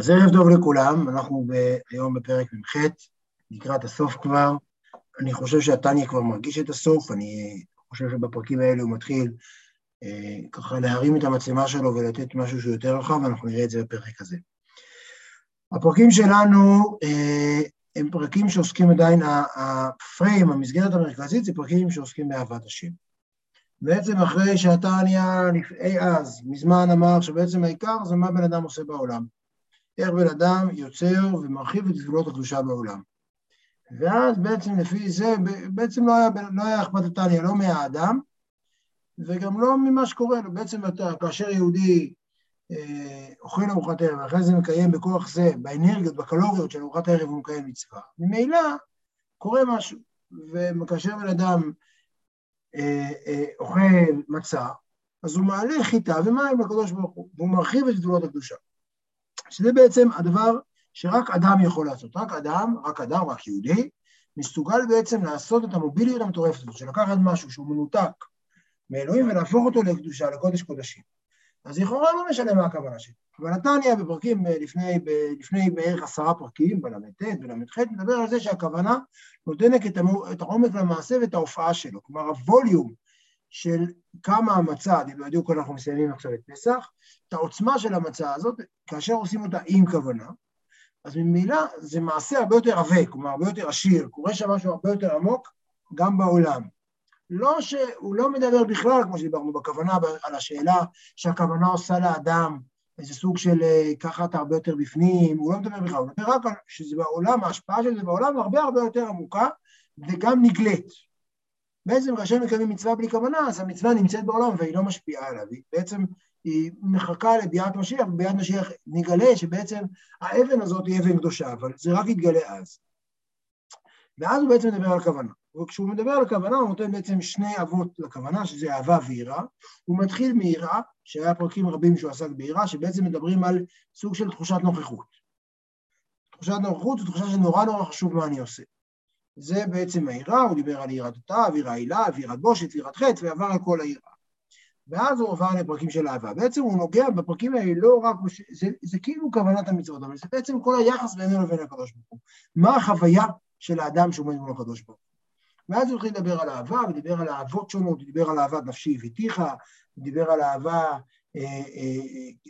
אז ערב טוב לכולם, אנחנו היום בפרק מ"ח, לקראת הסוף כבר. אני חושב שהתניא כבר מרגיש את הסוף, אני חושב שבפרקים האלה הוא מתחיל אה, ככה להרים את המצלמה שלו ולתת משהו שהוא יותר רחב, ואנחנו נראה את זה בפרק הזה. הפרקים שלנו אה, הם פרקים שעוסקים עדיין, הפריים, המסגרת המרכזית, זה פרקים שעוסקים באהבת השם. בעצם אחרי שהתניא אי אז, מזמן אמר שבעצם העיקר זה מה בן אדם עושה בעולם. איך בן אדם יוצר ומרחיב את גבולות הקדושה בעולם. ואז בעצם לפי זה, בעצם לא היה, לא היה אכפת לתניא לא מהאדם, וגם לא ממה שקורה לו. בעצם אתה, כאשר יהודי אה, אוכל ארוחת ערב, ואחרי זה מקיים בכוח זה, באנרגיות, בקלוריות של ארוחת הערב, הוא מקיים מצווה. ממילא קורה משהו, וכאשר בן אדם אה, אה, אוכל מצה, אז הוא מעלה חיטה ומים לקדוש ברוך הוא, והוא מרחיב את גבולות הקדושה. שזה בעצם הדבר שרק אדם יכול לעשות. רק אדם, רק אדם, רק יהודי, מסוגל בעצם לעשות את המוביליות המטורפת הזאת, של לקחת משהו שהוא מנותק מאלוהים ולהפוך אותו לקדושה, לקודש קודשים. אז לכאורה לא משנה מה הכוונה שלי. אבל נתניה בפרקים לפני, לפני בערך עשרה פרקים, בל"ט ול"ח, מדבר על זה שהכוונה נותנת את העומק למעשה ואת ההופעה שלו. כלומר, הווליום של כמה המצה, בדיוק אנחנו מסיימים עכשיו את פסח, את העוצמה של המצה הזאת, כאשר עושים אותה עם כוונה, אז ממילא זה מעשה הרבה יותר עבה, כלומר הרבה יותר עשיר, קורה שם משהו הרבה יותר עמוק גם בעולם. לא שהוא לא מדבר בכלל, כמו שדיברנו בכוונה, על השאלה שהכוונה עושה לאדם איזה סוג של אה, ככה אתה הרבה יותר בפנים, הוא לא מדבר בכלל, הוא מדבר רק על שזה בעולם, ההשפעה של זה בעולם הרבה הרבה יותר עמוקה וגם נגלית. בעצם כאשר מקיימים מצווה בלי כוונה, אז המצווה נמצאת בעולם והיא לא משפיעה עליו, היא בעצם היא מחכה לביאת משיח, וביאת משיח נגלה שבעצם האבן הזאת היא אבן קדושה, אבל זה רק יתגלה אז. ואז הוא בעצם מדבר על כוונה. וכשהוא מדבר על כוונה, הוא נותן בעצם שני אבות לכוונה, שזה אהבה ויראה. הוא מתחיל מיראה, שהיה פרקים רבים שהוא עסק ביראה, שבעצם מדברים על סוג של תחושת נוכחות. תחושת נוכחות זו תחושה שנורא נורא חשוב מה אני עושה. זה בעצם היראה, הוא דיבר על יראת אותה, ויראה הילה, ויראת בושת, ויראת חטא, ועבר על כל היראה. ואז הוא עבר לפרקים של אהבה. בעצם הוא נוגע בפרקים האלה לא רק, בש... זה, זה כאילו כוונת המצוות, אבל זה בעצם כל היחס בינינו לבין הקדוש ברוך הוא. מה החוויה של האדם שעומד מול הקדוש ברוך הוא. ואז הוא התחיל לדבר על אהבה, ודיבר על אהבות שונות, הוא דיבר על אהבת נפשי הביתיך, הוא דיבר על אהבה אה, אה,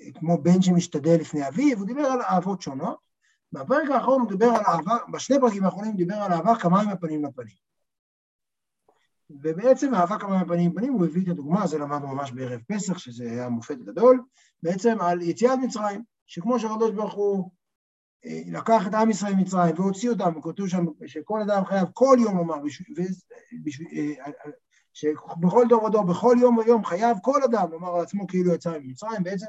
אה, כמו בן שמשתדל לפני אביו, הוא דיבר על אהבות שונות. בפרק האחרון הוא דיבר על אהבה, בשני פרקים האחרונים הוא דיבר על כמה עם הפנים לפנים. ובעצם אהבה כמה מפנים לפנים, הוא הביא את הדוגמה, זה למדנו ממש בערב פסח, שזה היה מופת גדול, בעצם על יציאת מצרים, שכמו שהקדוש ברוך הוא אה, לקח את עם ישראל ממצרים והוציא אותם, וכתוב שם שכל אדם חייב כל יום לומר, אה, שבכל דור ודור, בכל יום ויום חייב כל אדם לומר על עצמו כאילו יצא ממצרים, בעצם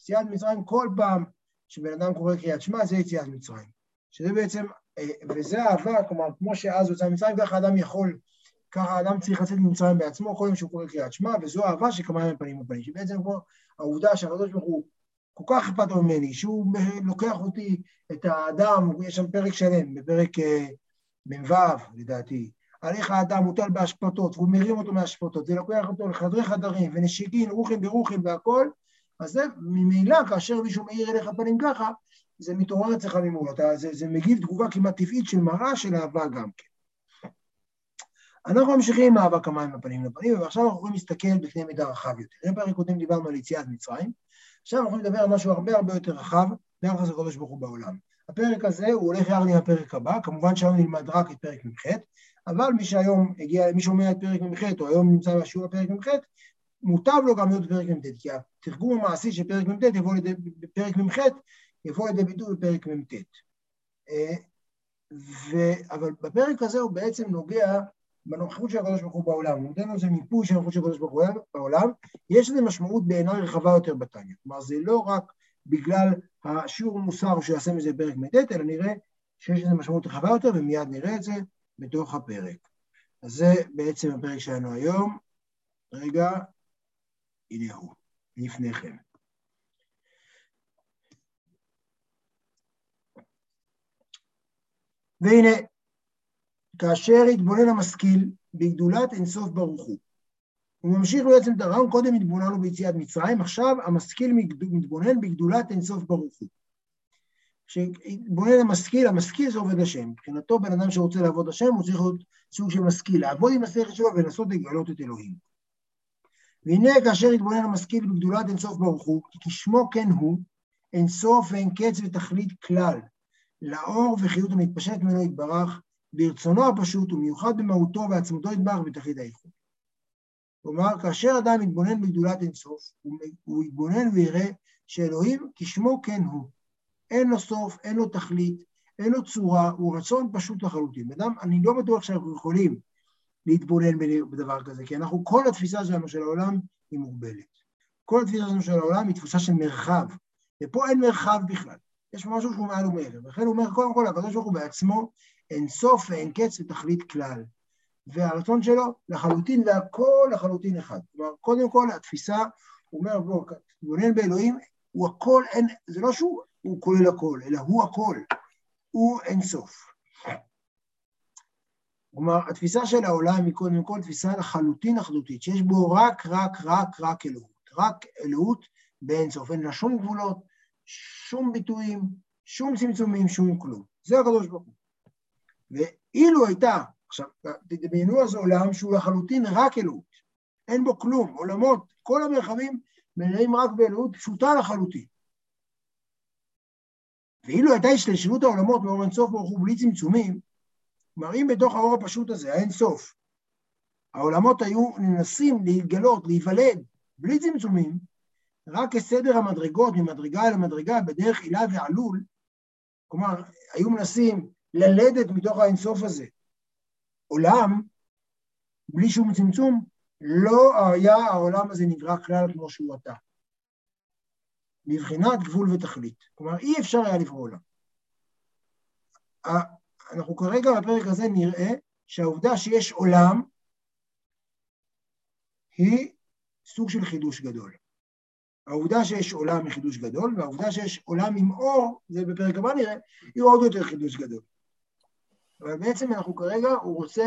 יציאת מצרים כל פעם שבן אדם קורא קריאת שמע זה יציאת מצרים, שזה בעצם, אה, וזה אהבה, כלומר כמו שאז הוא יצא ממצרים, ככה אדם יכול ככה האדם צריך לצאת ממצרים בעצמו כל יום שהוא קורא קריאת שמע, וזו אהבה שכמה ימים פנים בפנים, שבעצם פה העובדה שהקדוש ברוך הוא כל כך אכפת לו ממני, שהוא לוקח אותי, את האדם, יש שם פרק שלם, בפרק אה, מ"ו לדעתי, על איך האדם מוטל בהשפטות, והוא מרים אותו מהשפטות, זה לוקח אותו לחדרי חדרים, ונשיקין, רוחים ברוחים והכל, אז זה ממילא, כאשר מישהו מאיר אליך פנים ככה, זה מתעורר אצלך ממול, זה, זה מגיב תגובה כמעט טבעית של מראה של אהבה גם כן. אנחנו ממשיכים עם מאבק המים בפנים לפנים, ועכשיו אנחנו יכולים להסתכל בקנה מידה רחב יותר. אם פרק קודם דיברנו על יציאת מצרים, עכשיו אנחנו יכולים לדבר על משהו הרבה הרבה יותר רחב ביחס לקדוש ברוך הוא בעולם. הפרק הזה הוא הולך יחד עם הפרק הבא, כמובן שהיום נלמד רק את פרק מ"ח, אבל מי שהיום הגיע, מי שומע את פרק מ"ח, או היום נמצא בשיעור בפרק מ"ח, מוטב לו גם להיות בפרק מ"ט, כי התרגום המעשי של פרק מ"ט יבוא לידי, בפרק מ"ח, יבוא לידי ביטוי בפרק מ"ט. אה, אבל בפרק הזה הוא בעצם נוגע בנוכחות של הקדוש ברוך הוא בעולם, הוא נותן לזה מיפוי של הנוכחות של הקדוש ברוך הוא בעולם, יש לזה משמעות בעיניי רחבה יותר בתניא. כלומר, זה לא רק בגלל השיעור מוסר שיעשה מזה פרק מ"ט, אלא נראה שיש לזה משמעות רחבה יותר, ומיד נראה את זה בתוך הפרק. אז זה בעצם הפרק שלנו היום. רגע, הנה הוא, לפניכם. והנה, כאשר התבונן המשכיל בגדולת אינסוף ברוך הוא. הוא ממשיך בעצם את הרעיון, קודם התבוננו ביציאת מצרים, עכשיו המשכיל מתבונן בגדולת אינסוף ברוך הוא. שבונה למשכיל, המשכיל זה עובד השם. מבחינתו בן אדם שרוצה לעבוד השם, הוא צריך להיות סוג של משכיל, לעבוד עם השכל שלו ולנסות לגלות את אלוהים. והנה כאשר יתבונן המשכיל בגדולת אינסוף ברוך הוא, כי כשמו כן הוא, אינסוף ואין קץ ותכלית כלל, לאור וחיות המתפשט ממנו יתברך, ברצונו הפשוט ומיוחד במהותו ועצמותו יתברך בתכלית האיכות. כלומר, כאשר אדם יתבונן בגדולת אינסוף, הוא יתבונן ויראה שאלוהים כשמו כן הוא. אין לו סוף, אין לו תכלית, אין לו צורה, הוא רצון פשוט לחלוטין. אדם, אני לא בטוח שאנחנו יכולים להתבונן בדבר כזה, כי אנחנו, כל התפיסה שלנו של העולם היא מוגבלת. כל התפיסה שלנו של העולם היא תפיסה של מרחב, ופה אין מרחב בכלל. יש משהו שהוא מעל ומעבר. לכן הוא אומר, קודם כל, הקדוש ברוך הוא בעצמו אין סוף ואין קץ ותכלית כלל. והרצון שלו לחלוטין והכל לחלוטין אחד. כלומר, קודם כל, התפיסה, הוא אומר, בוא, תתבונן באלוהים, הוא הכל, אין, זה לא שהוא הוא כולל הכל, אלא הוא הכל, הוא אין סוף. כלומר, התפיסה של העולם היא קודם כל תפיסה לחלוטין אחדותית, שיש בו רק, רק, רק, רק אלוהות. רק אלוהות באין סוף, אין לה שום גבולות, שום ביטויים, שום צמצומים, שום כלום. זה הקדוש ברוך הוא. ואילו הייתה, עכשיו, תדמיינו אז עולם שהוא לחלוטין רק אלוהות, אין בו כלום, עולמות, כל המרחבים מלאים רק באלוהות פשוטה לחלוטין. ואילו הייתה השתלשלות העולמות מאור אינסוף ברוך הוא בלי צמצומים, מראים בתוך האור הפשוט הזה, האין סוף. העולמות היו מנסים להתגלות, להיוולד, בלי צמצומים, רק כסדר המדרגות ממדרגה למדרגה בדרך עילה ועלול, כלומר, היו מנסים ללדת מתוך האינסוף הזה עולם, בלי שום צמצום, לא היה העולם הזה נברא כלל כמו שהוא עתה. מבחינת גבול ותכלית. כלומר, אי אפשר היה לברוא עולם. אנחנו כרגע בפרק הזה נראה שהעובדה שיש עולם היא סוג של חידוש גדול. העובדה שיש עולם היא חידוש גדול, והעובדה שיש עולם עם אור, זה בפרק הבא נראה, היא עוד יותר חידוש גדול. אבל בעצם אנחנו כרגע, הוא רוצה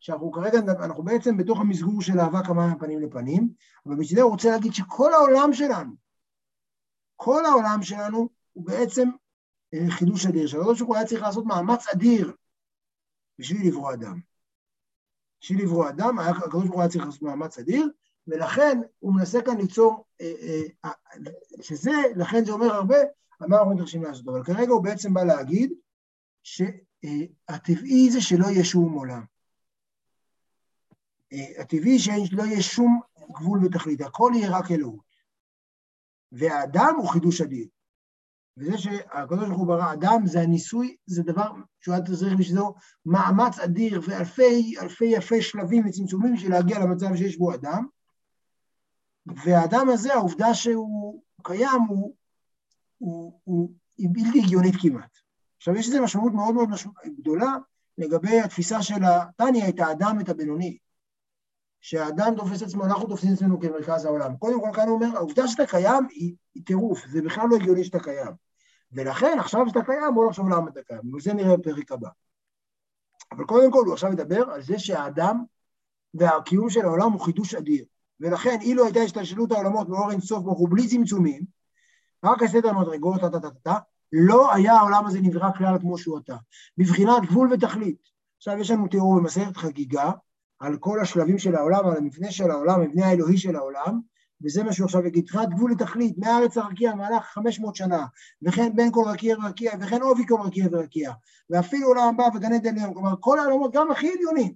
שאנחנו כרגע, אנחנו בעצם בתוך המסגור של אהבה כמה פנים לפנים, אבל בשביל זה הוא רוצה להגיד שכל העולם שלנו, כל העולם שלנו הוא בעצם חידוש אדיר, שהקדוש ברוך הוא היה צריך לעשות מאמץ אדיר בשביל לברוא אדם. בשביל לברוא אדם, הקדוש ברוך הוא היה צריך לעשות מאמץ אדיר, ולכן הוא מנסה כאן ליצור, אה, אה, שזה, לכן זה אומר הרבה, מה אנחנו נדרשים לעשות. אבל כרגע הוא בעצם בא להגיד שהטבעי זה שלא יהיה שום עולם. הטבעי שלא יהיה שום גבול ותכלית, הכל יהיה רק אלוהות. והאדם הוא חידוש אדיר. וזה שהקדוש ברוך הוא ברא אדם, זה הניסוי, זה דבר שהוא היה צריך בשבילו מאמץ אדיר ואלפי אלפי אלפי שלבים וצמצומים בשביל להגיע למצב שיש בו אדם. והאדם הזה, העובדה שהוא קיים, הוא, הוא, הוא, היא בלתי הגיונית כמעט. עכשיו, יש לזה משמעות מאוד מאוד גדולה לגבי התפיסה של התניא, את האדם, את הבינוני. שהאדם תופס את עצמו, אנחנו תופסים את עצמנו כמרכז העולם. קודם כל, כאן הוא אומר, העובדה שאתה קיים היא, היא טירוף, זה בכלל לא הגיוני שאתה קיים. ולכן, עכשיו שאתה קיים, בוא נחשוב למה אתה קיים, וזה נראה בפרק הבא. אבל קודם כל, הוא עכשיו מדבר על זה שהאדם והקיום של העולם הוא חידוש אדיר. ולכן, אילו הייתה השתלשלות העולמות מאור אינסוף ברוך הוא בלי צמצומים, רק הסדר המדרגות, טה-טה-טה-טה, לא היה העולם הזה נברא כלל כמו שהוא עתה. בבחינת גבול ותכלית. עכשיו יש לנו תיאור במסכת חגיגה, על כל השלבים של העולם, על המבנה של העולם, המבנה האלוהי של העולם, וזה מה שהוא עכשיו יגיד, מבחינת גבול לתכלית, מהארץ הרקיע במהלך 500 שנה, וכן בין כל רקיע ורקיע, וכן עובי כל רקיע ורקיע, ואפילו עולם הבא וגן עדן עליון, כלומר כל העולמות, גם הכי עליונים.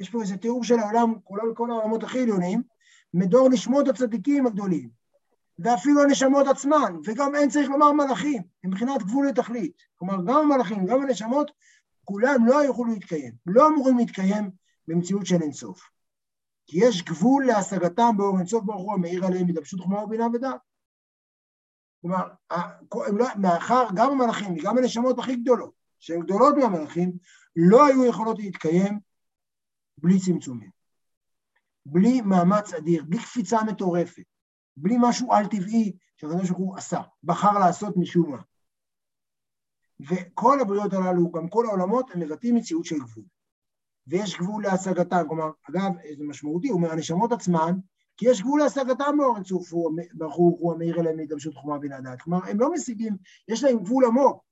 יש פה איזה תיאור של העולם, כולל כל העולמות הכי עליונים, מדור נשמות הצדיקים הגדולים, ואפילו הנשמות עצמן, וגם אין צריך לומר מלאכים, מבחינת גבול לתכלית. כלומר, גם המלאכים, גם הנשמות, כולם לא יוכלו להתקיים, לא אמורים להתקיים במציאות של אינסוף. כי יש גבול להשגתם באור אינסוף ברוך הוא המאיר עליהם התלבשות חומה ובינה ודעת. כלומר, לא, מאחר גם המלאכים וגם הנשמות הכי גדולות, שהן גדולות מהמלאכים, לא היו יכולות להתקיים בלי צמצומים. בלי מאמץ אדיר, בלי קפיצה מטורפת, בלי משהו על-טבעי שהקדוש ברוך הוא עשה, בחר לעשות משום מה. וכל הבריאות הללו, גם כל העולמות, הם מבטאים מציאות של גבול. ויש גבול להשגתן, כלומר, אגב, זה משמעותי, הוא אומר, הנשמות עצמן, כי יש גבול להשגתם באור אינסוף, ברוך הוא המאיר אליהם מהתגבשות חומה בינה דעת. כלומר, הם לא משיגים, יש להם גבול עמוק,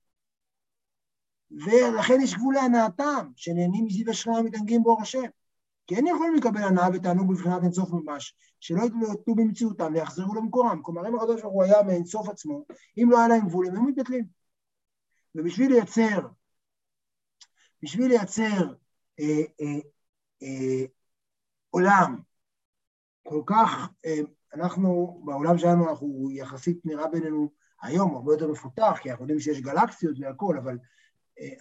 ולכן יש גבול להנאתם, שנהנים מזיו השכנה ומתענגים באור השם. כי אין יכולים לקבל הנאה ותענוג בבחינת אינסוף ממש, שלא יתלו במציאותם ויחזרו למקורם. כלומר, אם הקדוש ברוך הוא היה מאינסוף עצמו, אם לא היה להם גבול, הם היו מתבטלים. ובשביל לייצר, בשביל לייצר עולם כל כך, אה, אנחנו, בעולם שלנו, אנחנו יחסית נראה בינינו היום הרבה יותר מפותח, כי אנחנו יודעים שיש גלקסיות והכול, אבל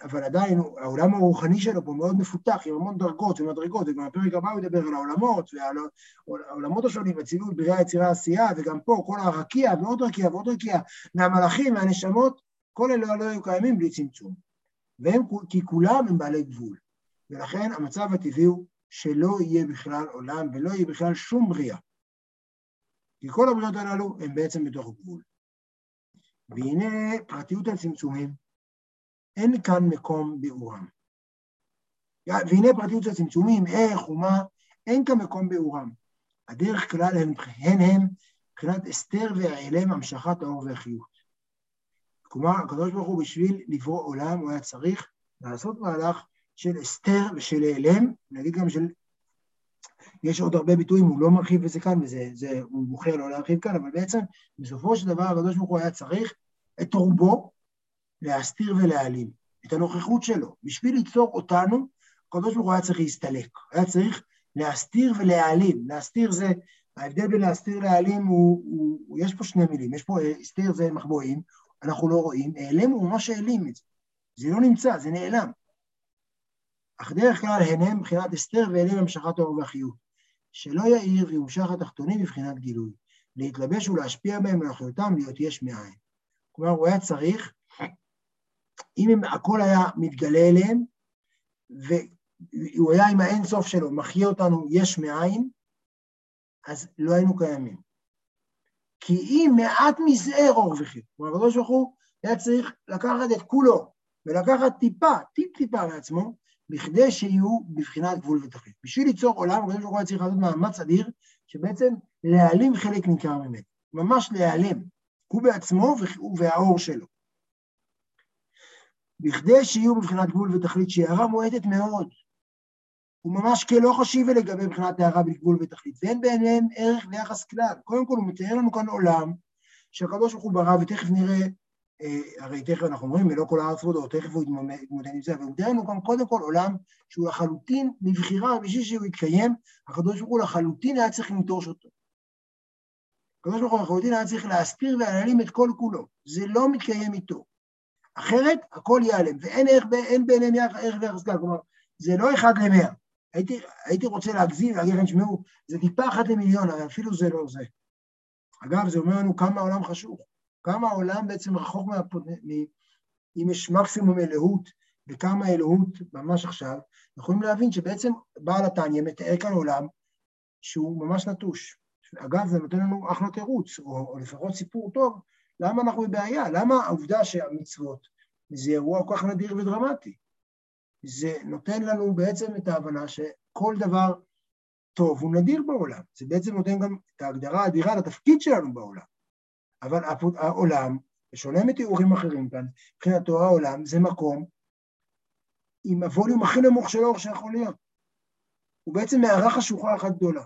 אבל עדיין העולם הרוחני שלו פה מאוד מפותח, עם המון דרגות ומדרגות, וגם בפרק הבא הוא ידבר על העולמות ועל העולמות השונים, הצילות, בריאה, יצירה, עשייה, וגם פה כל הרקיע ועוד רקיע ועוד רקיע, מהמלאכים, מהנשמות, כל אלה לא היו קיימים בלי צמצום. והם, כי כולם הם בעלי גבול. ולכן המצב הטבעי הוא שלא יהיה בכלל עולם ולא יהיה בכלל שום בריאה. כי כל הבריאות הללו הם בעצם בתוך גבול. והנה פרטיות הצמצומים אין כאן מקום ביאורם. והנה פרטיות הצמצומים, איך ומה, אין כאן מקום ביאורם. הדרך כלל הן הם מבחינת אסתר והעלם המשכת האור והחיות. כלומר, הקדוש ברוך הוא בשביל לברוא עולם, הוא היה צריך לעשות מהלך של אסתר ושל העלם, נגיד גם של... יש עוד הרבה ביטויים, הוא לא מרחיב בזה כאן, וזה, זה, הוא בוחר לא להרחיב כאן, אבל בעצם בסופו של דבר הקדוש ברוך הוא היה צריך את רובו להסתיר ולהעלים, את הנוכחות שלו. בשביל ליצור אותנו, הקדוש ברוך הוא היה צריך להסתלק, היה צריך להסתיר ולהעלים. להסתיר זה, ההבדל בין להסתיר להעלים הוא, הוא, הוא, יש פה שני מילים, יש פה, הסתיר זה מחבואים, אנחנו לא רואים, העלם הוא ממש העלים את זה. זה לא נמצא, זה נעלם. אך דרך כלל הן הם מבחינת הסתר והעלם המשכת האור והחיות. שלא יאיר וימשך התחתונים מבחינת גילוי, להתלבש ולהשפיע בהם ולאחיותם להיות יש מאין. כלומר, הוא היה צריך אם הם, הכל היה מתגלה אליהם, והוא היה עם האין סוף שלו, מחיה אותנו יש מאין, אז לא היינו קיימים. כי אם מעט מזער אור וכי, כלומר, הקדוש ברוך הוא היה צריך לקחת את כולו, ולקחת טיפה, טיפ-טיפה מעצמו, בכדי שיהיו בבחינת גבול ותכלית. בשביל ליצור עולם, הקדוש ברוך הוא היה צריך לעשות מאמץ אדיר, שבעצם להעלים חלק ניכר ממנו. ממש להיעלם, הוא בעצמו והאור שלו. בכדי שיהיו מבחינת גבול ותכלית שהיא הערה מועטת מאוד. הוא ממש כלא חשיב לגבי מבחינת הערה בגבול ותכלית, ואין בעיניהם ערך ויחס כלל. קודם כל הוא מתאר לנו כאן עולם שהקדוש ברוך הוא ברא, ותכף נראה, אה, הרי תכף אנחנו אומרים, ולא כל הארץ ועודו, תכף הוא יתמודד עם זה, אבל הוא לנו כאן קודם כל עולם שהוא לחלוטין מבחירה, בשביל שהוא יתקיים, הקדוש ברוך הוא לחלוטין היה צריך לנטוש אותו. הקדוש ברוך הוא לחלוטין היה צריך להסתיר ולהעלים את כל כולו, זה לא מתקיים איתו. אחרת הכל ייעלם, ואין ערך, אין ביניהם ערך כלל, כלומר, זה לא אחד למאה. הייתי, הייתי רוצה להגזים, להגיד לכם, שמעו, זה טיפה אחת למיליון, אבל אפילו זה לא זה. אגב, זה אומר לנו כמה העולם חשוך, כמה העולם בעצם רחוק מהפוד... מ... אם יש מקסימום אלוהות וכמה אלוהות ממש עכשיו, יכולים להבין שבעצם בעל התניא מתאר כאן עולם שהוא ממש נטוש. אגב, זה נותן לנו אחלה תירוץ, או, או לפחות סיפור טוב, למה אנחנו בבעיה? למה העובדה שהמצוות זה אירוע כל כך נדיר ודרמטי? זה נותן לנו בעצם את ההבנה שכל דבר טוב הוא נדיר בעולם. זה בעצם נותן גם את ההגדרה האדירה לתפקיד שלנו בעולם. אבל העולם, בשונה מתיאורים אחרים כאן, מבחינתו העולם זה מקום עם הווליום הכי נמוך של אור שיכול להיות. הוא בעצם מערה חשוכה אחת גדולה.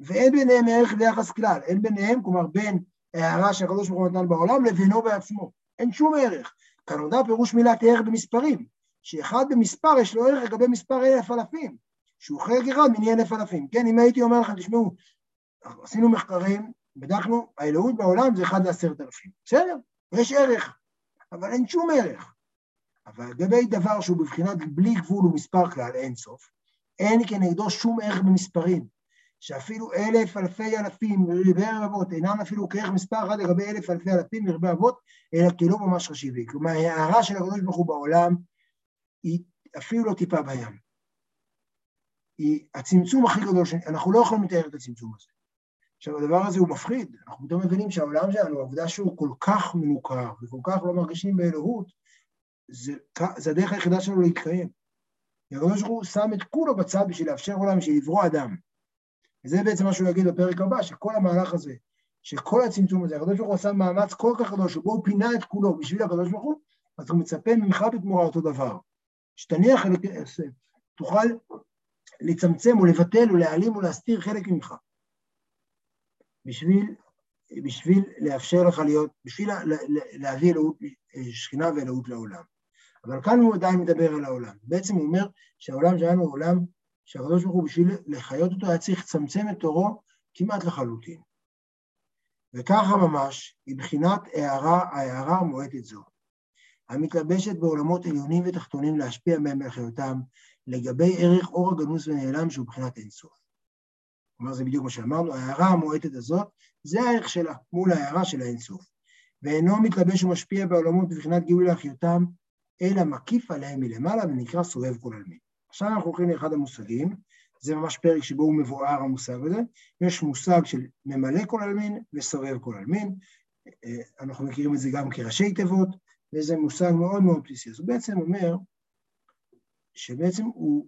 ואין ביניהם ערך ויחס כלל, אין ביניהם, כלומר בין הערה שהקדוש ברוך הוא נתן בעולם לבינו בעצמו. אין שום ערך. כאן נודע פירוש מילת ערך במספרים, שאחד במספר יש לו ערך לגבי מספר אלף אלפים, שהוא חלק אחד מני אלף אלפים. כן, אם הייתי אומר לכם, תשמעו, עשינו מחקרים, בדקנו, האלוהות בעולם זה אחד לעשרת אלפים. בסדר, יש ערך, אבל אין שום ערך. אבל לגבי דבר שהוא בבחינת בלי גבול ומספר כלל, אין סוף, אין כנגדו שום ערך במספרים. שאפילו אלף אלפי אלפים מרבי רבבות אינם אפילו כערך מספר אחד לגבי אלף אלפי אלפים מרבי אבות, אלא כאילו ממש חשיבי. כלומר, ההערה של הקדוש ברוך הוא בעולם היא אפילו לא טיפה בים. היא הצמצום הכי גדול, אנחנו לא יכולים לתאר את הצמצום הזה. עכשיו, הדבר הזה הוא מפחיד, אנחנו פתאום מבינים שהעולם שלנו, העובדה שהוא כל כך מנוכר וכל כך לא מרגישים באלוהות, זה, זה הדרך היחידה שלנו להתקיים. הקדוש ברוך הוא שם את כולו בצד בשביל לאפשר עולם, בשביל לברוא אדם. וזה בעצם מה שהוא יגיד בפרק הבא, שכל המהלך הזה, שכל הצמצום הזה, הקדוש ברוך הוא עשה מאמץ כל כך גדול, שבו הוא פינה את כולו בשביל הקדוש ברוך הוא, אז הוא מצפה ממך בתמורה אותו דבר. שתניח תוכל לצמצם או לבטל או להעלים או להסתיר חלק ממך. בשביל, בשביל לאפשר לך להיות, בשביל להביא אלוהות, שכינה ואלוהות לעולם. אבל כאן הוא עדיין מדבר על העולם. בעצם הוא אומר שהעולם שלנו הוא עולם שהקדוש ברוך הוא בשביל לחיות אותו היה צריך לצמצם את תורו כמעט לחלוטין. וככה ממש היא בחינת הערה, ההערה המועטת זו, המתלבשת בעולמות עליונים ותחתונים להשפיע מהם לחיותם לגבי ערך אור הגנוז ונעלם שהוא בחינת אינסוף. כלומר זה בדיוק מה שאמרנו, ההערה המועטת הזאת זה הערך שלה מול ההערה של האינסוף. ואינו מתלבש ומשפיע בעולמות בבחינת גילוי לאחיותם, אלא מקיף עליהם מלמעלה ונקרא סובב כל עלמין. עכשיו אנחנו הולכים לאחד המושגים, זה ממש פרק שבו הוא מבואר המושג הזה, יש מושג של ממלא כל עלמין וסובב כל עלמין, אה, אנחנו מכירים את זה גם כראשי תיבות, וזה מושג מאוד מאוד בסיסי. אז הוא בעצם אומר שבעצם הוא,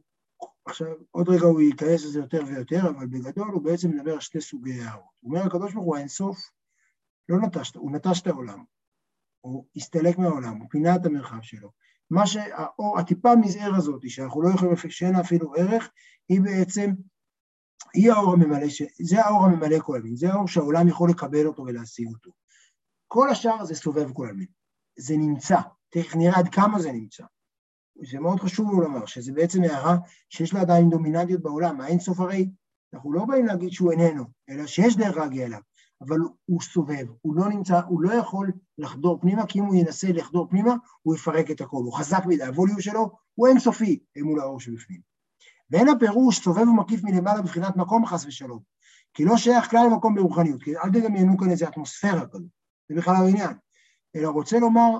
עכשיו עוד רגע הוא ייכנס לזה יותר ויותר, אבל בגדול הוא בעצם מדבר על שתי סוגי הערות. הוא אומר הקדוש ברוך הוא האינסוף לא נטש, הוא נטש את העולם, הוא הסתלק מהעולם, הוא פינה את המרחב שלו. מה שהאור, הטיפה מזער הזאת, שאנחנו לא יכולים, שאין אפילו ערך, היא בעצם, היא האור הממלא, זה האור הממלא כל המין, זה האור שהעולם יכול לקבל אותו ולהשיג אותו. כל השאר זה סובב כל המין, זה נמצא, תכף נראה עד כמה זה נמצא. זה מאוד חשוב לו לומר, שזה בעצם הערה שיש לה עדיין דומיננטיות בעולם, האין סוף הרי, אנחנו לא באים להגיד שהוא איננו, אלא שיש דרך להגיע אליו. אבל הוא סובב, הוא לא נמצא, הוא לא יכול לחדור פנימה, כי אם הוא ינסה לחדור פנימה, הוא יפרק את הכל, הוא חזק מדי, הווליום שלו הוא אינסופי מול האור שבפנים. ואין הפירוש סובב ומקיף מלמעלה מבחינת מקום חס ושלום, כי לא שייך כלל למקום ברוחניות, כי אל תדמיינו כאן איזה אטמוספירה כזאת, זה בכלל העניין. אלא רוצה לומר,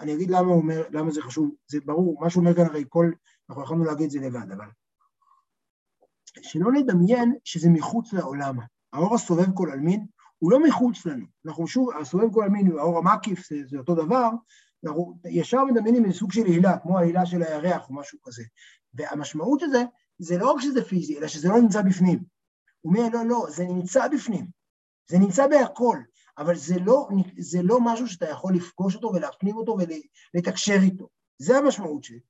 אני אגיד למה, אומר, למה זה חשוב, זה ברור, מה שהוא אומר כאן הרי כל, אנחנו יכולנו להגיד את זה לבד, אבל שלא נדמיין שזה מחוץ לעולם. האור הסובב כל עלמין הוא לא מחוץ לנו. אנחנו שוב, הסובב כל המין, האור המקיף זה, זה אותו דבר, אנחנו ישר מדמיינים איזה סוג של הילה, כמו ההילה של הירח או משהו כזה. והמשמעות של זה, זה לא רק שזה פיזי, אלא שזה לא נמצא בפנים. הוא אומר, לא, לא, זה נמצא בפנים. זה נמצא בהכל, אבל זה לא, זה לא משהו שאתה יכול לפגוש אותו ולהפנים אותו ולתקשר איתו. זה המשמעות שלי.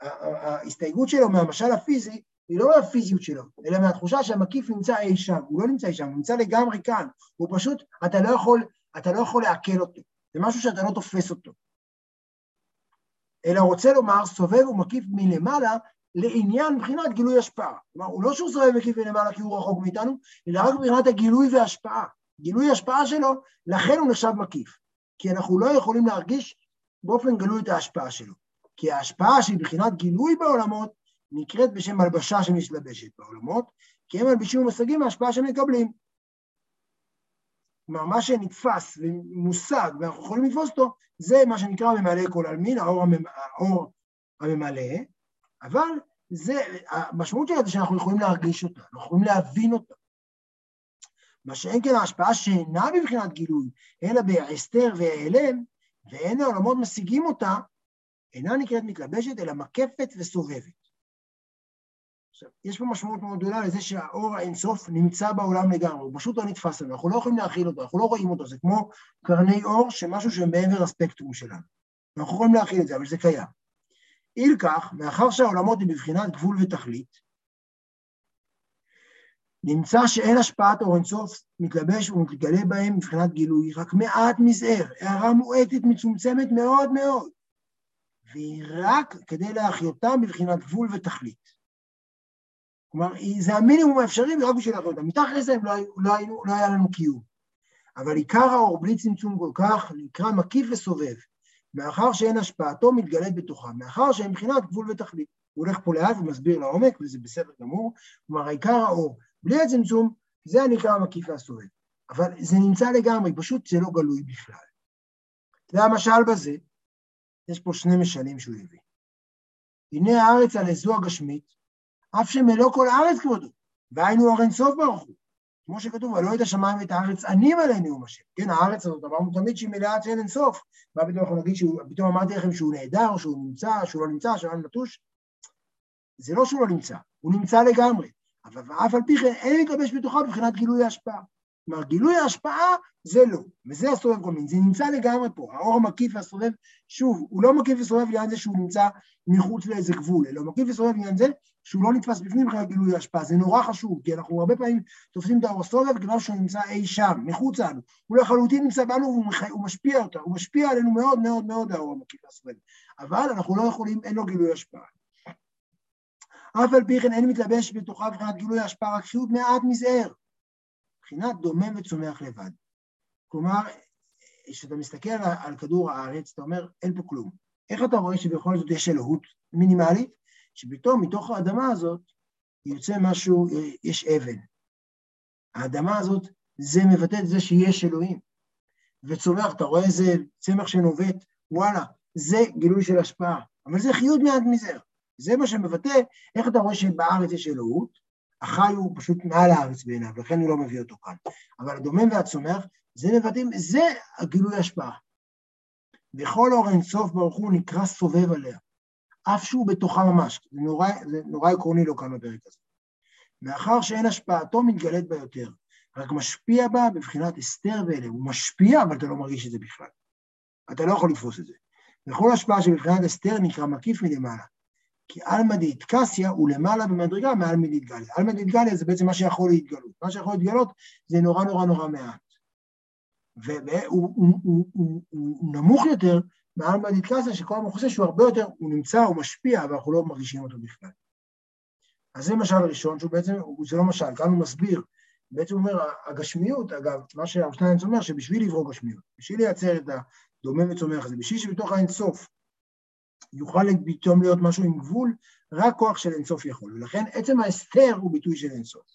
ההסתייגות שלו מהמשל הפיזי היא לא מהפיזיות שלו, אלא מהתחושה שהמקיף נמצא אי שם, הוא לא נמצא אי שם, הוא נמצא לגמרי כאן, הוא פשוט, אתה לא יכול, אתה לא יכול לעכל אותו, זה משהו שאתה לא תופס אותו. אלא רוצה לומר, סובב ומקיף מלמעלה לעניין מבחינת גילוי השפעה. כלומר, הוא לא שהוא סובב ומקיף מלמעלה כי הוא רחוק מאיתנו, אלא רק מבחינת הגילוי וההשפעה. גילוי השפעה שלו, לכן הוא נחשב מקיף. כי אנחנו לא יכולים להרגיש באופן גלוי את ההשפעה שלו. כי ההשפעה שהיא מבחינת גילוי בעולמות, נקראת בשם הלבשה שמתלבשת בעולמות, כי הם מלבישים ומושגים מההשפעה שהם מקבלים. כלומר, מה שנתפס ומושג ואנחנו יכולים לתפוס אותו, זה מה שנקרא ממלא כל עלמין, האור, הממ... האור הממלא, אבל זה, המשמעות שלה זה שאנחנו יכולים להרגיש אותה, אנחנו יכולים להבין אותה. מה שאין כן ההשפעה שאינה בבחינת גילוי, אלא בהסתר והיעלם, ואין העולמות משיגים אותה, אינה נקראת מתלבשת, אלא מקפת וסובבת. עכשיו, יש פה משמעות מאוד גדולה לזה שהאור האינסוף נמצא בעולם לגמרי, הוא פשוט לא נתפס לנו, אנחנו לא יכולים להכיל אותו, אנחנו לא רואים אותו, זה כמו קרני אור שמשהו שמעבר הספקטרום שלנו. אנחנו יכולים להכיל את זה, אבל זה קיים. אי לכך, מאחר שהעולמות הם בבחינת גבול ותכלית, נמצא שאין השפעת אור אינסוף מתלבש ומתגלה בהם מבחינת גילוי, רק מעט מזער, הערה מועטת מצומצמת מאוד מאוד, והיא רק כדי להחיותם בבחינת גבול ותכלית. כלומר, זה המינימום האפשרי רק בשביל להחיות אותם. מתחת לזה לא, לא, לא היה לנו קיום. אבל עיקר האור בלי צמצום כל כך נקרא מקיף וסובב, מאחר שאין השפעתו מתגלית בתוכם, מאחר שאין מבחינת גבול ותכלית. הוא הולך פה לאט ומסביר לעומק, וזה בסדר גמור. כלומר, עיקר האור בלי הצמצום, זה הנקרא המקיף והסובב. אבל זה נמצא לגמרי, פשוט זה לא גלוי בכלל. והמשל בזה, יש פה שני משלים שהוא הביא. הנה הארץ על איזו הגשמית, אף שמלוא כל הארץ כבודו, והיינו אור אינסוף ברוך הוא. כמו שכתוב, ולא את השמיים ואת הארץ ענים עלינו נאום השם. כן, הארץ הזאת, אמרנו תמיד שהיא מלאה עד שאין אינסוף. מה פתאום אנחנו נגיד שהוא, פתאום אמרתי לכם שהוא נהדר, שהוא נמצא, שהוא לא נמצא, שהוא לא נטוש? זה לא שהוא לא נמצא, הוא נמצא לגמרי. אבל אף על פי כן אין להתלבש בתוכה מבחינת גילוי ההשפעה. כלומר, גילוי ההשפעה זה לא, וזה הסובב כל מין, זה נמצא לגמרי פה, האור המקיף והסובב, שוב, הוא לא מקיף וסובב לעניין זה שהוא נמצא מחוץ לאיזה גבול, אלא הוא מקיף וסובב לעניין זה שהוא לא נתפס בפנים מבחינת גילוי ההשפעה, זה נורא חשוב, כי אנחנו הרבה פעמים תופסים את האור הסובב כדבר שהוא נמצא אי שם, מחוץ לנו, הוא לחלוטין נמצא בנו והוא משפיע אותה, הוא משפיע עלינו מאוד מאוד מאוד האור המקיף והסובב, אבל אנחנו לא יכולים, אין לו גילוי השפעה. אף על פי כן אין מתלבש בתוכה מבחינת גילוי ההשפעה, רק חיות מעט מזער. מבחינת דומם וצומח לבד. כלומר, כשאתה מסתכל על, על כדור הארץ, אתה אומר, אין פה כלום. איך אתה רואה שבכל זאת יש אלוהות מינימלית? שפתאום מתוך האדמה הזאת יוצא משהו, יש אבן. האדמה הזאת, זה מבטא את זה שיש אלוהים. וצומח, אתה רואה איזה צמח שנובט, וואלה, זה גילוי של השפעה. אבל זה חיות מעט מזער. זה מה שמבטא איך אתה רואה שבארץ יש אלוהות, החי הוא פשוט מעל הארץ בעיניו, לכן הוא לא מביא אותו כאן. אבל הדומם והצומח, זה מבטאים, זה הגילוי השפעה. בכל אור אינסוף ברוך הוא נקרא סובב עליה, אף שהוא בתוכה ממש, זה נורא, זה נורא עקרוני לו כאן בפרק הזה. מאחר שאין השפעתו מתגלית בה יותר, רק משפיע בה בבחינת הסתר ואלם. הוא משפיע, אבל אתה לא מרגיש את זה בכלל. אתה לא יכול לתפוס את זה. וכל השפעה שבבחינת הסתר נקרא מקיף מלמעלה. כי עלמא דאיטקסיה הוא למעלה במדרגה מעלמא דאיטגליה. עלמא דאיטגליה זה בעצם מה שיכול להתגלות. מה שיכול להתגלות זה נורא נורא נורא מעט. והוא נמוך יותר מעלמא דאיטקסיה, שכל הזמן חושב שהוא הרבה יותר, הוא נמצא, הוא משפיע, אבל אנחנו לא מרגישים אותו בכלל. אז זה משל ראשון, שהוא בעצם, זה לא משל, כאן הוא מסביר. בעצם הוא אומר, הגשמיות, אגב, מה שהרב שטיינץ אומר, שבשביל לברוא גשמיות, בשביל לייצר את הדומה וצומח הזה, בשביל שבתוך האינסוף יוכל פתאום להיות משהו עם גבול, רק כוח של אינסוף יכול. ולכן עצם ההסתר הוא ביטוי של אינסוף.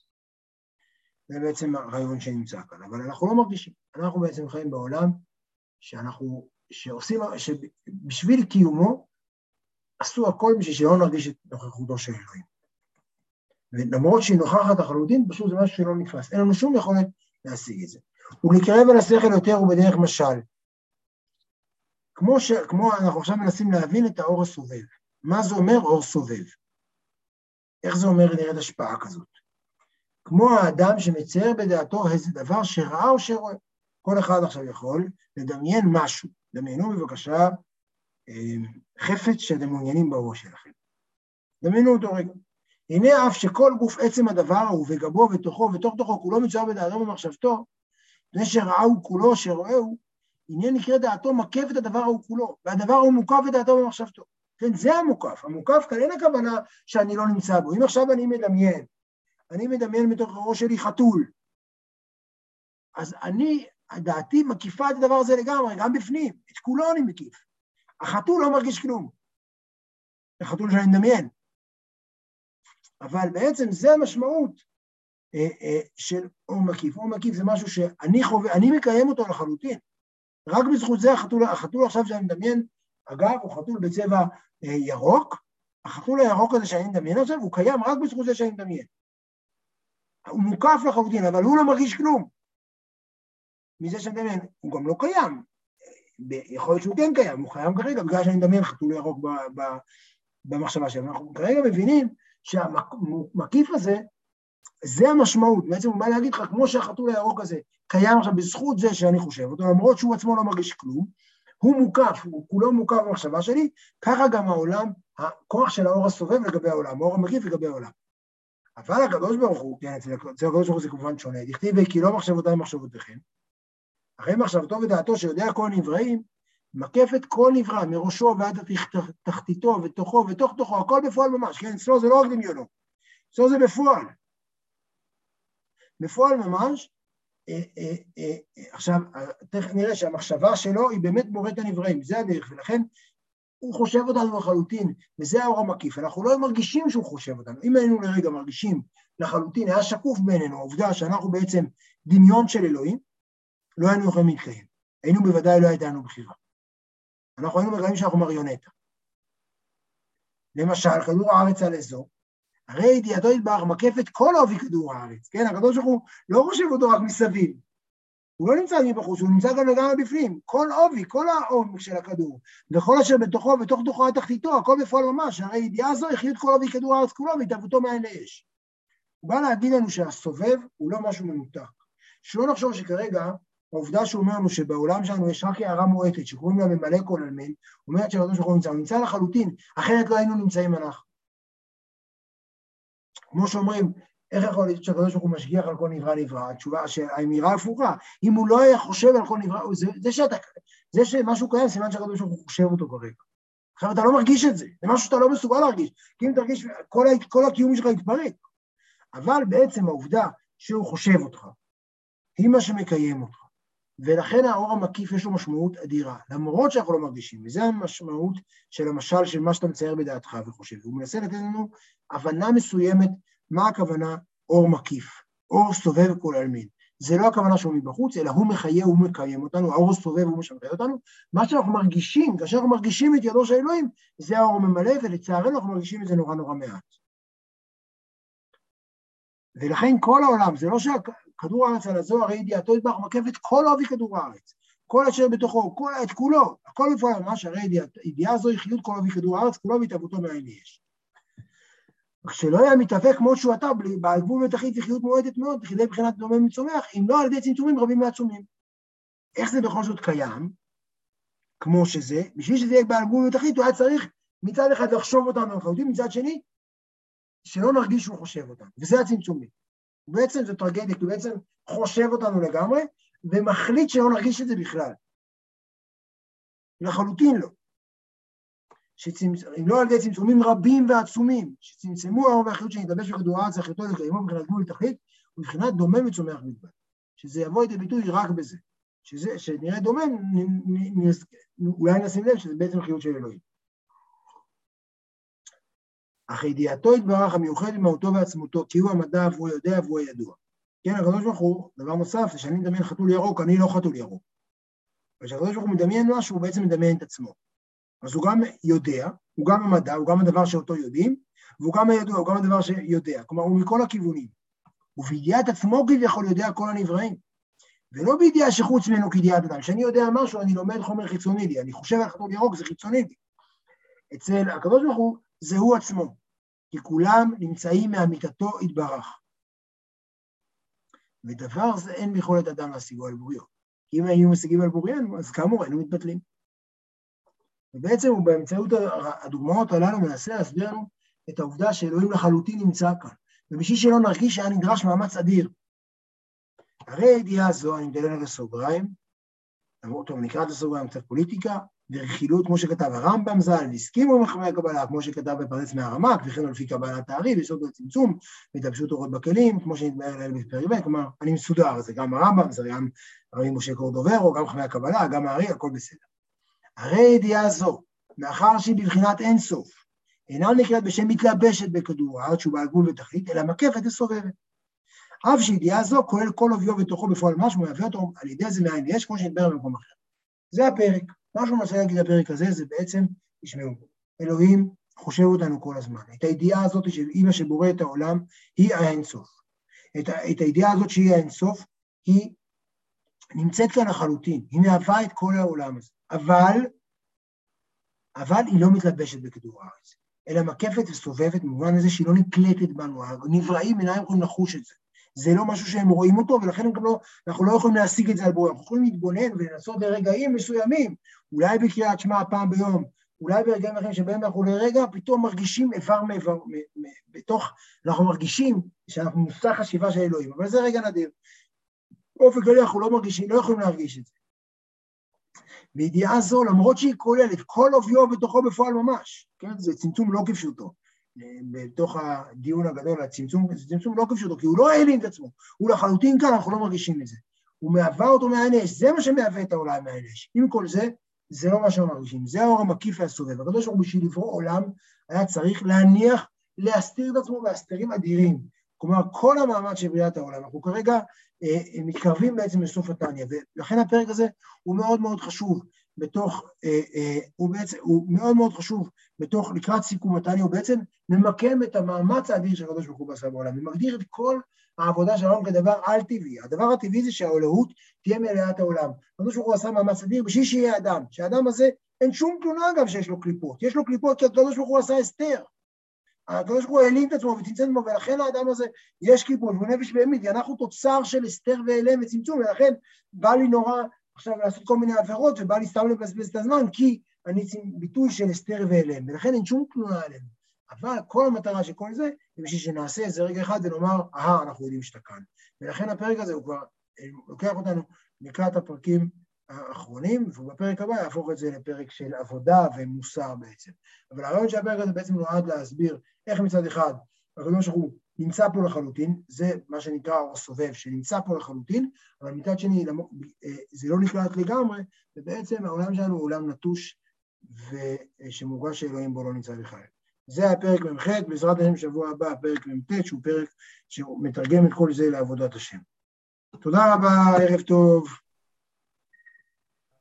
זה בעצם הרעיון שנמצא כאן, אבל אנחנו לא מרגישים. אנחנו בעצם חיים בעולם שאנחנו, שעושים, שבשביל קיומו עשו הכל בשביל שלא נרגיש את נוכחותו של אלוהים. ולמרות שהיא נוכחת לחלוטין, פשוט זה משהו שלא נתפס. אין לנו שום יכולת להשיג את זה. ולקרב אל השכל יותר הוא בדרך משל. כמו, ש, כמו אנחנו עכשיו מנסים להבין את האור הסובב. מה זה אומר אור סובב? איך זה אומר נראית השפעה כזאת? כמו האדם שמצייר בדעתו איזה דבר שראה או שרואה. כל אחד עכשיו יכול לדמיין משהו. דמיינו בבקשה אה, חפץ שאתם מעוניינים בראש שלכם. דמיינו אותו רגע. הנה אף שכל גוף עצם הדבר הוא וגבו ותוכו ותוך תוכו כולו מצויר בדעתו במחשבתו, מפני שראהו כולו שראהו, עניין נקרא דעתו מקף את הדבר ההוא כולו, והדבר ההוא מוקף את דעתו במחשבתו. כן, זה המוקף. המוקף כאן אין הכוונה שאני לא נמצא בו. אם עכשיו אני מדמיין, אני מדמיין בתוך הראש שלי חתול, אז אני, דעתי מקיפה את הדבר הזה לגמרי, גם בפנים, את כולו אני מקיף. החתול לא מרגיש כלום. זה חתול שאני מדמיין. אבל בעצם זה המשמעות אה, אה, של אור מקיף. אור מקיף זה משהו שאני חווה, אני מקיים אותו לחלוטין. רק בזכות זה החתול, החתול עכשיו שאני מדמיין, אגב, הוא חתול בצבע אה, ירוק, החתול הירוק הזה שאני מדמיין עכשיו, הוא קיים רק בזכות זה שאני מדמיין. הוא מוקף לחלוטין, אבל הוא לא מרגיש כלום. מזה שאני מדמיין, הוא גם לא קיים. יכול להיות שהוא כן קיים, הוא קיים כרגע בגלל שאני מדמיין חתול ירוק במחשבה שלנו. אנחנו כרגע מבינים שהמקיף הזה זה המשמעות, בעצם הוא בא להגיד לך, כמו שהחתול הירוק הזה קיים עכשיו בזכות זה שאני חושב אותו, למרות שהוא עצמו לא מרגיש כלום, הוא מוקף, הוא כולו מוקף במחשבה שלי, ככה גם העולם, הכוח של האור הסובב לגבי העולם, האור המקיף לגבי העולם. אבל הקדוש ברוך הוא, כן, אצל הקדוש ברוך הוא זה כמובן שונה, דכתיב כי לא מחשבותיי מחשבותיכם, אחרי מחשבתו ודעתו שיודע כל נבראים, מקף את כל נברא, מראשו ועד תחתיתו ותוכו ותוך תוכו, הכל בפועל ממש, כן, אצלו זה לא רק דמיונו, אצלו זה בפועל. בפועל ממש, אה, אה, אה, עכשיו, תכף נראה שהמחשבה שלו היא באמת מורת הנבראים, זה הדרך, ולכן הוא חושב אותנו לחלוטין, וזה האור המקיף, אנחנו לא מרגישים שהוא חושב אותנו. אם היינו לרגע מרגישים לחלוטין, היה שקוף בינינו, העובדה שאנחנו בעצם דמיון של אלוהים, לא היינו יכולים להתקיים. היינו בוודאי, לא הייתה לנו בחירה. אנחנו היינו מגלים שאנחנו מריונטה. למשל, כדור הארץ על אזור, הרי ידיעתו יתברך מקף את כל עובי כדור הארץ, כן? הקדוש ברוך הוא לא חושב אותו רק מסביב. הוא לא נמצא מבחוץ, הוא נמצא גם לגמרי בפנים. כל עובי, כל העומק של הכדור, וכל אשר בתוכו, בתוך תוכו התחתיתו, הכל בפועל ממש, הרי ידיעה זו החיות כל עובי כדור הארץ כולו והתהוותו מעין לאש. הוא בא להגיד לנו שהסובב הוא לא משהו מנותק, שלא נחשוב שכרגע, העובדה שהוא אומר לנו שבעולם שלנו יש רק הערה מועטת שקוראים לה ממלא כל עלמין, אומרת שהקדוש ברוך הוא נמצא, הוא נמצא לחלוטין, אחרת לא היינו נמצאים אנחנו. כמו שאומרים, איך יכול להיות שהקדוש ברוך הוא משגיח על כל נברא נברא? התשובה, האמירה הפוכה, אם הוא לא היה חושב על כל נברא, זה, זה, שאתה, זה שמשהו קיים, סימן שהקדוש ברוך הוא חושב אותו כרגע. עכשיו אתה לא מרגיש את זה, זה משהו שאתה לא מסוגל להרגיש, כי אם תרגיש, כל, כל הקיום שלך יתפרק. אבל בעצם העובדה שהוא חושב אותך, היא מה שמקיים אותך. ולכן האור המקיף יש לו משמעות אדירה, למרות שאנחנו לא מרגישים, וזו המשמעות של המשל של מה שאתה מצייר בדעתך וחושב. הוא מנסה לתת לנו הבנה מסוימת מה הכוונה אור מקיף, אור סובב כל עלמין. זה לא הכוונה שהוא מבחוץ, אלא הוא מחיה, הוא מקיים אותנו, האור סובב, הוא משמחה אותנו. מה שאנחנו מרגישים, כאשר אנחנו מרגישים את ידו של אלוהים, זה האור ממלא, ולצערנו אנחנו מרגישים את זה נורא נורא מעט. ולכן כל העולם, זה לא שכדור הארץ על הזוהר, ידיעתו ידבח, מקף את כל עובי כדור הארץ, כל אשר בתוכו, כל, את כולו, הכל בפועל ממש, הרי ידיעה זו היא חיות כל עובי כדור הארץ, כולו והתהוותו מאין יש. כשלא היה מתאבק כמו שהוא אתה, בעל גבול ותכלית וחיות מועדת מאוד, בכדי בחינת דומה מצומח, אם לא על ידי צמצומים רבים מעצומים. איך זה בכל זאת קיים, כמו שזה? בשביל שזה יהיה בעל גבול ותכלית, הוא היה צריך מצד אחד לחשוב אותנו לחלוטין, מצד שני, שלא נרגיש שהוא חושב אותנו, וזה הצמצומים. בעצם זו טרגדיה, הוא בעצם חושב אותנו לגמרי, ומחליט שלא נרגיש את זה בכלל. לחלוטין לא. אם לא על ידי צמצומים רבים ועצומים, שצמצמו האור והחיות שנתלבש בכדור הארץ אחריתו לקיימו מבחינת גבול לתכלית, ומבחינת דומם וצומח בלבד. שזה יבוא לידי ביטוי רק בזה. שזה, שנראה דומם, אולי נשים לב שזה בעצם חיות של אלוהים. אך ידיעתו יתברך המיוחד במהותו ועצמותו, כי הוא המדע והוא יודע והוא הידוע. כן, הקדוש ברוך הוא, דבר נוסף, זה שאני מדמיין חתול ירוק, אני לא חתול ירוק. וכשהקדוש ברוך הוא מדמיין משהו, הוא בעצם מדמיין את עצמו. אז הוא גם יודע, הוא גם המדע, הוא גם הדבר שאותו יודעים, והוא גם הידוע, הוא גם הדבר שיודע. כלומר, הוא מכל הכיוונים. ובידיעת עצמו כביכול יודע כל הנבראים. ולא בידיעה שחוץ ממנו כידיעת אדם. כשאני יודע משהו, אני לומד חומר חיצוני לי. אני חושב על חתול ירוק, זה חיצוני לי. אצל הקדוש ברוך הוא, זה הוא עצמו. כי כולם נמצאים מאמיתתו יתברך. ודבר זה אין ביכולת אדם להשיגו על בוריו. כי אם היינו משיגים על בוריאנו, אז כאמור היינו מתבטלים. ובעצם הוא באמצעות הדוגמאות הללו מנסה להסביר לנו את העובדה שאלוהים לחלוטין נמצא כאן. ובשביל שלא נרגיש שהיה נדרש מאמץ אדיר. הרי הידיעה הזו, אני מדבר על סוגריים, למרות טוב, נקרא את הסוגריים קצת פוליטיקה, ורכילות, כמו שכתב הרמב"ם ז"ל, והסכימו עם מחמי הקבלה, כמו שכתב בפרץ מהרמ"ק, וכן לפי קבלת הארי, ויסוד הצמצום, והתלבשות אורות בכלים, כמו שנתבהר לעיל בפרק ב', כלומר, אני מסודר, זה גם הרמב"ם, זה גם רבי משה קורדוברו, גם מחמי הקבלה, גם הארי, הכל בסדר. הרי ידיעה זו, מאחר שהיא בבחינת אינסוף, אינה נקראת בשם מתלבשת בכדור הארץ שהוא בעל גבול ותכלית, אלא מקפת וסובבת. אף שידיעה זו כולל כל אוביו ותוכו בפועל משהו, מהווה אותו על ידי זה מאין יש, כמו שנדבר במקום אחר. זה הפרק. מה שהוא מנסה להגיד בפרק הזה, זה בעצם, תשמעו, אלוהים חושב אותנו כל הזמן. את הידיעה הזאת של אימא שבורא את העולם, היא האינסוף. את, את הידיעה הזאת שהיא האינסוף, היא נמצאת כאן לחלוטין, היא מהווה את כל העולם הזה. אבל, אבל היא לא מתלבשת בכדור הארץ, אלא מקפת וסובבת במובן הזה שהיא לא נקלטת בנו, הנבראים אינם יכולים לחוש את זה. זה לא משהו שהם רואים אותו, ולכן לא, אנחנו לא יכולים להשיג את זה על בורא, אנחנו יכולים להתבונן ולנסות לרגעים מסוימים, אולי בקריאת שמע פעם ביום, אולי ברגעים אחרים שבהם אנחנו לרגע פתאום מרגישים איבר מאיבר, בתוך, אנחנו מרגישים שאנחנו מושא חשיבה של אלוהים, אבל זה רגע נדיר. באופן כללי אנחנו לא מרגישים, לא יכולים להרגיש את זה. וידיעה זו, למרות שהיא כוללת כל אופיו בתוכו בפועל ממש, כן? זה צמצום לא כפשוטו. בתוך הדיון הגדול, הצמצום, זה צמצום לא כפשוטו, כי הוא לא העלים את עצמו, הוא לחלוטין כאן, אנחנו לא מרגישים את זה. הוא מהווה אותו אש, זה מה שמהווה את העולם אש. עם כל זה, זה לא מה שאנחנו מרגישים, זה האור המקיף והסובב. הקדוש ברוך הוא בשביל לברוא עולם, היה צריך להניח, להסתיר את עצמו בהסתרים אדירים. כלומר, כל המאמץ של בריאת העולם. אנחנו כרגע אה, מתקרבים בעצם לסוף התניא, ולכן הפרק הזה הוא מאוד מאוד חשוב בתוך, אה, אה, הוא בעצם, הוא מאוד מאוד חשוב בתוך, לקראת סיכום התניא, הוא בעצם ממקם את המאמץ האדיר של הקדוש ברוך הוא בעשה בעולם, ומגדיר את כל העבודה של העולם כדבר על-טבעי. הדבר הטבעי זה שהאלוהות תהיה מלאת העולם. הקדוש ברוך הוא עשה מאמץ אדיר בשביל שיהיה אדם, שהאדם הזה, אין שום תלונה אגב שיש לו קליפות, יש לו קליפות כי הקדוש ברוך הוא עשה הסתר. הקדוש ברוך הוא העלים את עצמו וצמצם בו, ולכן האדם הזה יש כיבוד, הוא נפש בהמית, אנחנו תוצר של הסתר והעלם וצמצום, ולכן בא לי נורא עכשיו לעשות כל מיני עבירות, ובא לי סתם לבזבז את הזמן, כי אני ביטוי של הסתר והעלם, ולכן אין שום תלונה עלינו. אבל כל המטרה של כל זה, זה בשביל שנעשה איזה רגע אחד ונאמר, אהה, אנחנו יודעים שאתה כאן. ולכן הפרק הזה הוא כבר אה, לוקח אותנו לקראת הפרקים האחרונים, ובפרק הבא יהפוך את זה לפרק של עבודה ומוסר בעצם. אבל הרעיון של הפרק הזה בעצם נועד להסביר איך מצד אחד הקדוש ברוך הוא נמצא פה לחלוטין, זה מה שנקרא אור סובב, שנמצא פה לחלוטין, אבל מצד שני אה, זה לא נקלט לגמרי, ובעצם העולם שלנו הוא עולם נטוש ושמורגש שאלוהים בו לא נמצא בכלל. זה הפרק מ"ח, בעזרת השם שבוע הבא, הפרק מ"ט, שהוא פרק שמתרגם את כל זה לעבודת השם. תודה רבה, ערב טוב.